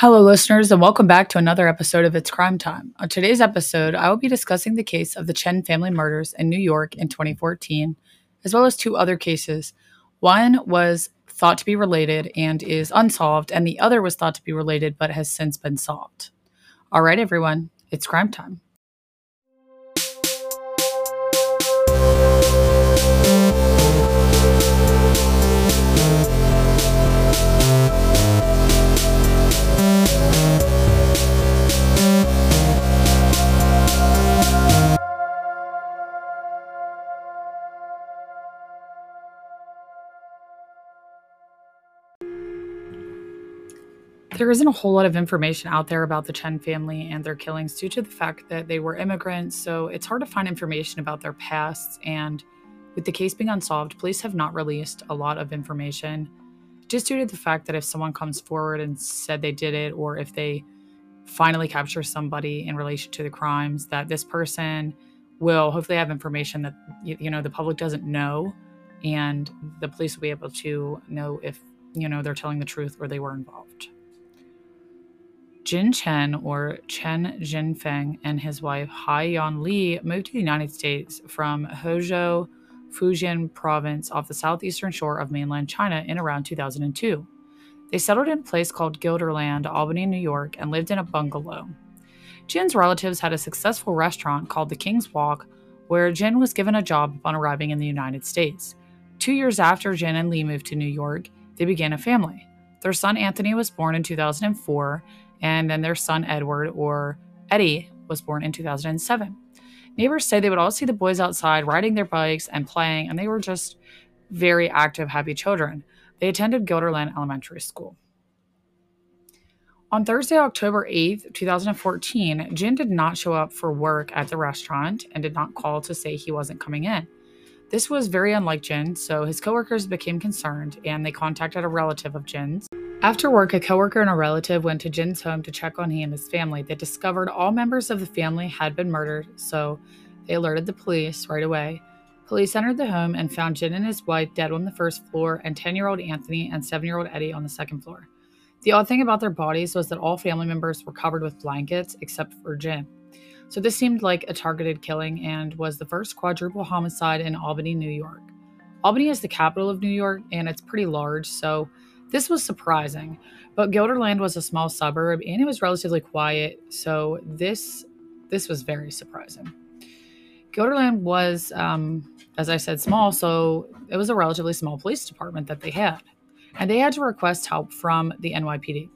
Hello, listeners, and welcome back to another episode of It's Crime Time. On today's episode, I will be discussing the case of the Chen family murders in New York in 2014, as well as two other cases. One was thought to be related and is unsolved, and the other was thought to be related but has since been solved. All right, everyone, it's crime time. There isn't a whole lot of information out there about the Chen family and their killings due to the fact that they were immigrants, so it's hard to find information about their pasts. And with the case being unsolved, police have not released a lot of information just due to the fact that if someone comes forward and said they did it, or if they finally capture somebody in relation to the crimes, that this person will hopefully have information that you know the public doesn't know and the police will be able to know if you know they're telling the truth or they were involved Jin Chen, or Chen Jinfeng, and his wife Hai Yan Li moved to the United States from Hezhou, Fujian province off the southeastern shore of mainland China in around 2002. They settled in a place called Guilderland, Albany, New York, and lived in a bungalow. Jin's relatives had a successful restaurant called the King's Wok, where Jin was given a job upon arriving in the United States. Two years after Jin and Li moved to New York, they began a family. Their son Anthony was born in 2004, and then their son Edward, or Eddy, was born in 2007. Neighbors say they would all see the boys outside riding their bikes and playing, and they were just very active, happy children. They attended Guilderland Elementary School. On Thursday, October 8th, 2014, Jin did not show up for work at the restaurant and did not call to say he wasn't coming in. This was very unlike Jin, so his coworkers became concerned and they contacted a relative of Jin's. After work, a coworker and a relative went to Jin's home to check on he and his family. They discovered all members of the family had been murdered, so they alerted the police right away. Police entered the home and found Jin and his wife dead on the first floor, and 10 year old Anthony and 7 year old Eddy on the second floor. The odd thing about their bodies was that all family members were covered with blankets except for Jin. So this seemed like a targeted killing and was the first quadruple homicide in Albany, New York. Albany is the capital of New York and it's pretty large, so this was surprising, but Guilderland was a small suburb and it was relatively quiet, so this this was very surprising. Guilderland was, um, as I said, small, so it was a relatively small police department that they had, and they had to request help from the NYPD.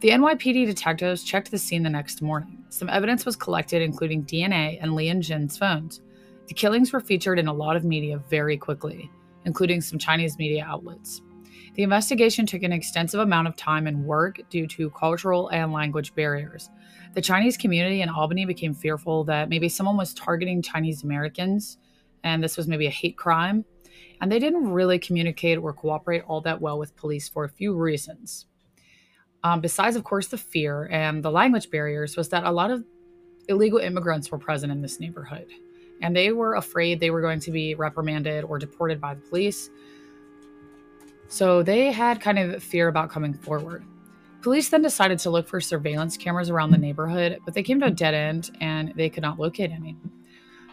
The NYPD detectives checked the scene the next morning. Some evidence was collected, including DNA and Li and Jin's phones. The killings were featured in a lot of media very quickly, including some Chinese media outlets. The investigation took an extensive amount of time and work due to cultural and language barriers. The Chinese community in Albany became fearful that maybe someone was targeting Chinese Americans and this was maybe a hate crime. And they didn't really communicate or cooperate all that well with police for a few reasons. Um, besides, of course, the fear and the language barriers, was that a lot of illegal immigrants were present in this neighborhood. And they were afraid they were going to be reprimanded or deported by the police. So they had kind of fear about coming forward. Police then decided to look for surveillance cameras around the neighborhood, but they came to a dead end and they could not locate any.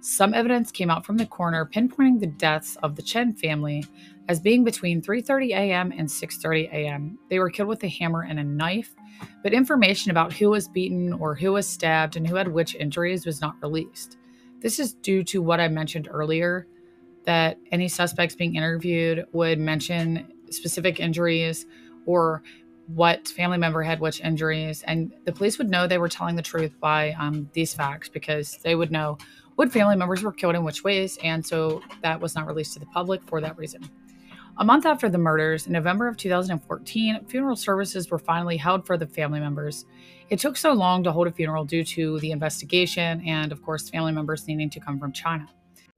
Some evidence came out from the coroner pinpointing the deaths of the Chen family as being between 3:30 a.m. and 6:30 a.m. They were killed with a hammer and a knife, but information about who was beaten or who was stabbed and who had which injuries was not released. This is due to what I mentioned earlier that any suspects being interviewed would mention specific injuries or what family member had which injuries. And the police would know they were telling the truth by um, these facts because they would know what family members were killed in which ways. And so that was not released to the public for that reason. A month after the murders, in November of 2014, funeral services were finally held for the family members. It took so long to hold a funeral due to the investigation and, of course, family members needing to come from China.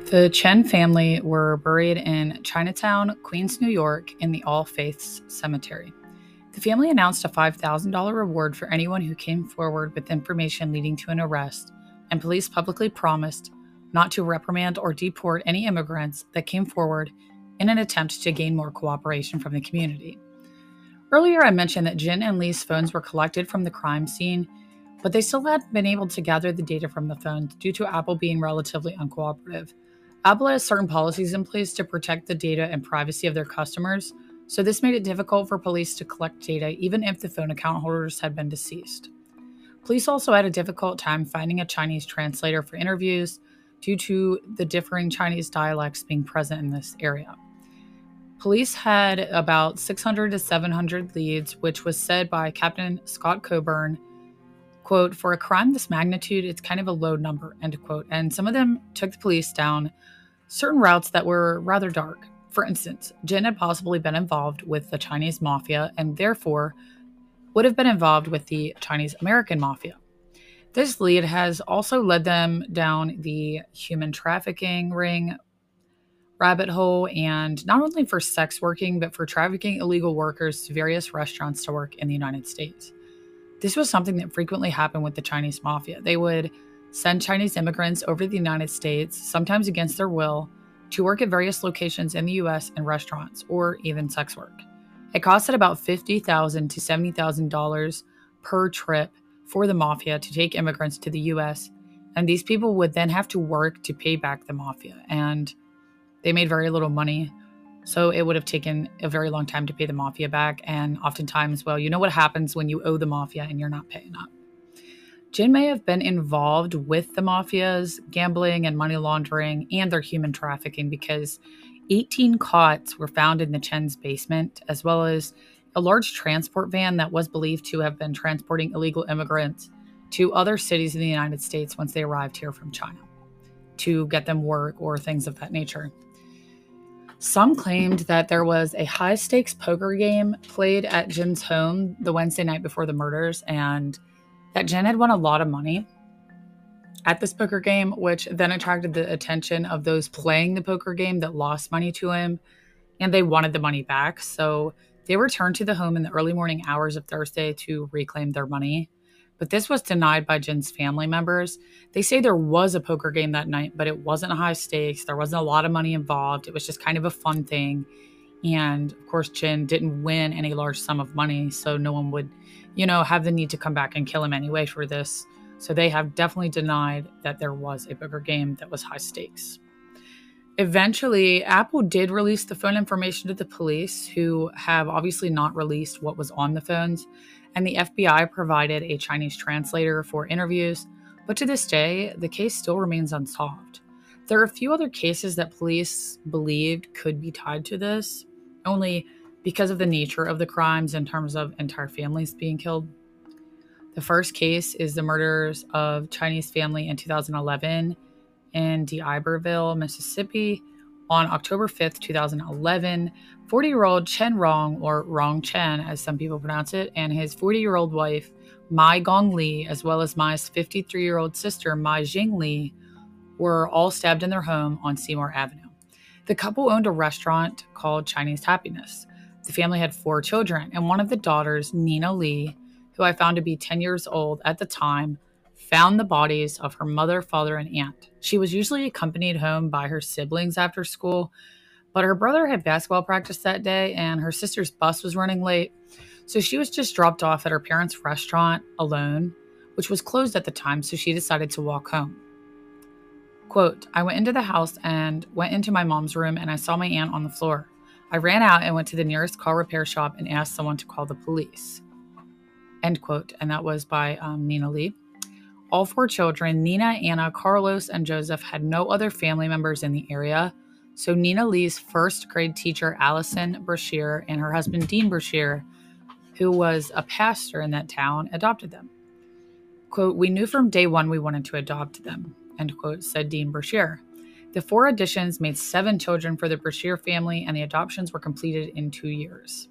The Chen family were buried in Chinatown, Queens, New York, in the All Faiths Cemetery. The family announced a $5,000 reward for anyone who came forward with information leading to an arrest, and police publicly promised not to reprimand or deport any immigrants that came forward in an attempt to gain more cooperation from the community. Earlier, I mentioned that Jin and Li's phones were collected from the crime scene, but they still hadn't been able to gather the data from the phones due to Apple being relatively uncooperative. Apple has certain policies in place to protect the data and privacy of their customers, so this made it difficult for police to collect data even if the phone account holders had been deceased. Police also had a difficult time finding a Chinese translator for interviews due to the differing Chinese dialects being present in this area. Police had about 600 to 700 leads, which was said by Captain Scott Coburn, quote, for a crime this magnitude, it's kind of a low number, end quote. And some of them took the police down certain routes that were rather dark. For instance, Jin had possibly been involved with the Chinese mafia and therefore would have been involved with the Chinese American mafia. This lead has also led them down the human trafficking ring rabbit hole and not only for sex working, but for trafficking illegal workers to various restaurants to work in the United States. This was something that frequently happened with the Chinese mafia. They would send Chinese immigrants over to the United States, sometimes against their will, to work at various locations in the US in restaurants or even sex work. It costed about $50,000 to $70,000 per trip for the mafia to take immigrants to the US, and these people would then have to work to pay back the mafia. And they made very little money. So it would have taken a very long time to pay the mafia back. And oftentimes, well, you know what happens when you owe the mafia and you're not paying up. Jin may have been involved with the mafia's gambling and money laundering and their human trafficking because 18 cots were found in the Chen's basement, as well as a large transport van that was believed to have been transporting illegal immigrants to other cities in the United States once they arrived here from China to get them work or things of that nature. Some claimed that there was a high stakes poker game played at Jin's home the Wednesday night before the murders, and that Jin had won a lot of money at this poker game, which then attracted the attention of those playing the poker game that lost money to him, and they wanted the money back. So they returned to the home in the early morning hours of Thursday to reclaim their money but this was denied by Jin's family members. They say there was a poker game that night, but it wasn't high stakes. There wasn't a lot of money involved. It was just kind of a fun thing. And of course, Jin didn't win any large sum of money, so no one would, you know, have the need to come back and kill him anyway for this. So they have definitely denied that there was a poker game that was high stakes. Eventually, Apple did release the phone information to the police, who have obviously not released what was on the phones and the FBI provided a Chinese translator for interviews, but to this day, the case still remains unsolved. There are a few other cases that police believed could be tied to this, only because of the nature of the crimes in terms of entire families being killed. The first case is the murders of Chinese family in 2011 in D'Iberville, Mississippi, on October 5th, 2011, 40 year old Chen Rong, or Rong Chen as some people pronounce it, and his 40 year old wife, Mai Gong Li, as well as Mai's 53 year old sister, Mai Jing Li, were all stabbed in their home on Seymour Avenue. The couple owned a restaurant called Chinese Happiness. The family had four children, and one of the daughters, Nina Li, who I found to be 10 years old at the time, found the bodies of her mother, father, and aunt. She was usually accompanied home by her siblings after school, but her brother had basketball practice that day and her sister's bus was running late. So she was just dropped off at her parents' restaurant alone, which was closed at the time, so she decided to walk home. Quote, I went into the house and went into my mom's room and I saw my aunt on the floor. I ran out and went to the nearest car repair shop and asked someone to call the police. End quote. And that was by um, Nina Li. All four children, Nina, Anna, Carlos, and Joseph, had no other family members in the area. So Nina Li's first grade teacher, Allison Brashear, and her husband, Dean Brashear, who was a pastor in that town, adopted them. Quote, We knew from day one we wanted to adopt them, end quote, said Dean Brashear. The four additions made seven children for the Brashear family, and the adoptions were completed in two years.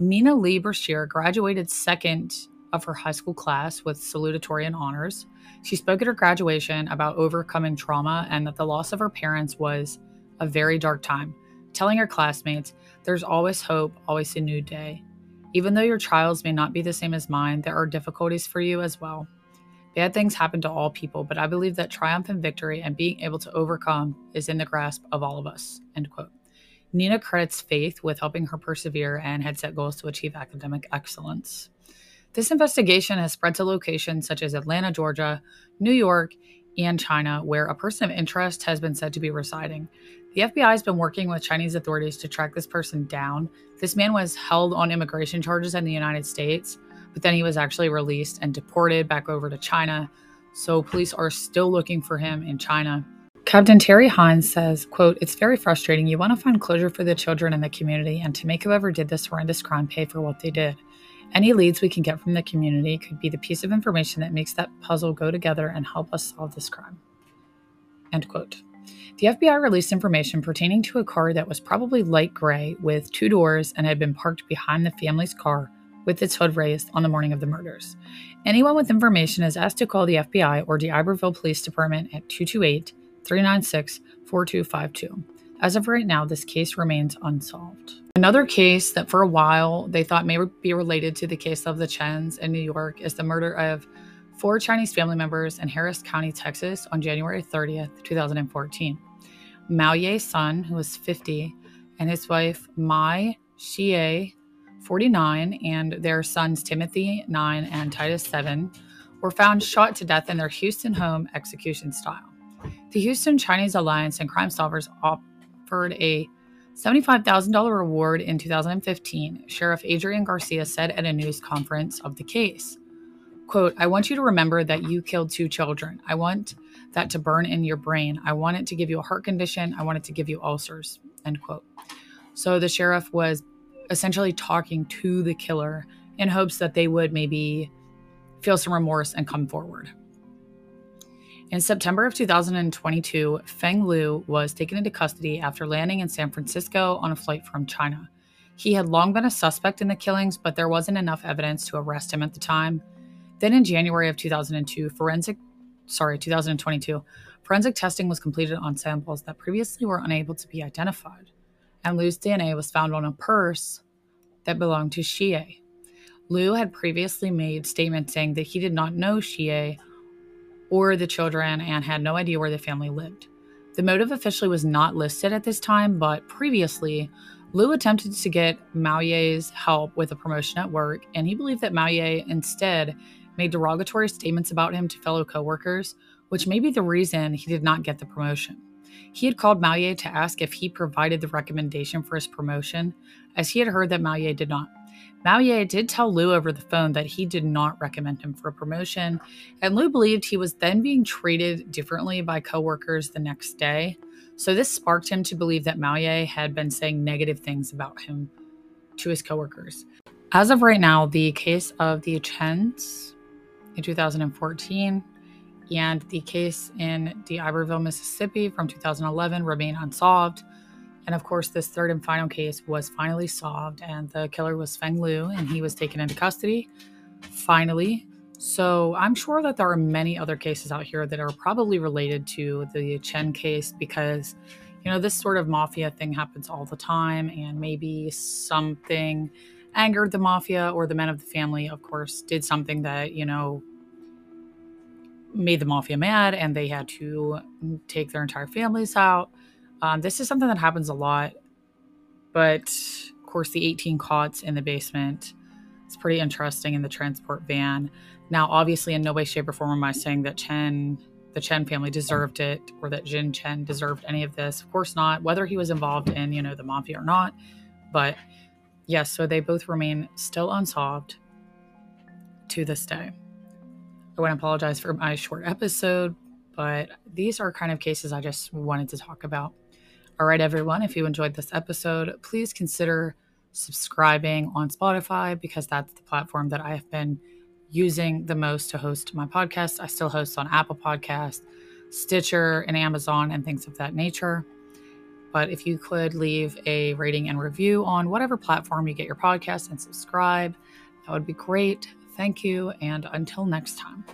Nina Lee Brashear graduated second of her high school class with salutatorian honors. She spoke at her graduation about overcoming trauma and that the loss of her parents was a very dark time, telling her classmates, There's always hope, always a new day. Even though your trials may not be the same as mine, there are difficulties for you as well. Bad things happen to all people, but I believe that triumph and victory and being able to overcome is in the grasp of all of us. End quote. Nina credits Faith with helping her persevere and had set goals to achieve academic excellence. This investigation has spread to locations such as Atlanta, Georgia, New York, and China, where a person of interest has been said to be residing. The FBI has been working with Chinese authorities to track this person down. This man was held on immigration charges in the United States, but then he was actually released and deported back over to China. So police are still looking for him in China. Captain Terry Hines says, quote, It's very frustrating. You want to find closure for the children in the community and to make whoever did this horrendous crime pay for what they did. Any leads we can get from the community could be the piece of information that makes that puzzle go together and help us solve this crime. End quote. The FBI released information pertaining to a car that was probably light gray with two doors and had been parked behind the family's car with its hood raised on the morning of the murders. Anyone with information is asked to call the FBI or D'Iberville Police Department at 228 396 4252. As of right now, this case remains unsolved. Another case that for a while they thought may be related to the case of the Chens in New York is the murder of four Chinese family members in Harris County, Texas on January 30th, 2014. Mao Ye's son, who was 50, and his wife Mai Xie, 49, and their sons Timothy, 9, and Titus, 7, were found shot to death in their Houston home execution style. The Houston Chinese Alliance and Crime Stoppers offered a $75,000 reward in 2015, Sheriff Adrian Garcia said at a news conference of the case. Quote, I want you to remember that you killed two children. I want that to burn in your brain. I want it to give you a heart condition. I want it to give you ulcers. End quote. So the sheriff was essentially talking to the killer in hopes that they would maybe feel some remorse and come forward. In September of 2022, Feng Liu was taken into custody after landing in San Francisco on a flight from China. He had long been a suspect in the killings, but there wasn't enough evidence to arrest him at the time. Then in January of 2002, forensic sorry, 2022, forensic testing was completed on samples that previously were unable to be identified, and Liu's DNA was found on a purse that belonged to Xie. Liu had previously made statements saying that he did not know Xie or the children and had no idea where the family lived. The motive officially was not listed at this time, but previously, Liu attempted to get Mao help with a promotion at work, and he believed that Mao instead made derogatory statements about him to fellow coworkers, which may be the reason he did not get the promotion. He had called Mao to ask if he provided the recommendation for his promotion, as he had heard that Mao did not. Mao Ye did tell Liu over the phone that he did not recommend him for a promotion, and Liu believed he was then being treated differently by coworkers the next day. So this sparked him to believe that Mao Ye had been saying negative things about him to his coworkers. As of right now, the case of the Chens in 2014 and the case in D'Iberville, Mississippi from 2011 remain unsolved. And of course, this third and final case was finally solved, and the killer was Feng Liu, and he was taken into custody finally. So I'm sure that there are many other cases out here that are probably related to the Chen case because, you know, this sort of mafia thing happens all the time, and maybe something angered the mafia or the men of the family, of course, did something that, you know, made the mafia mad and they had to take their entire families out. Um, this is something that happens a lot, but of course, the 18 cots in the basement is pretty interesting in the transport van. Now, obviously, in no way, shape, or form am I saying that Chen, the Chen family, deserved it or that Jin Chen deserved any of this. Of course not. Whether he was involved in, you know, the mafia or not, but yes, so they both remain still unsolved to this day. I want to apologize for my short episode, but these are kind of cases I just wanted to talk about. All right, everyone, if you enjoyed this episode, please consider subscribing on Spotify because that's the platform that I have been using the most to host my podcast. I still host on Apple Podcast, Stitcher, and Amazon and things of that nature. But if you could leave a rating and review on whatever platform you get your podcast and subscribe, that would be great. Thank you, and until next time.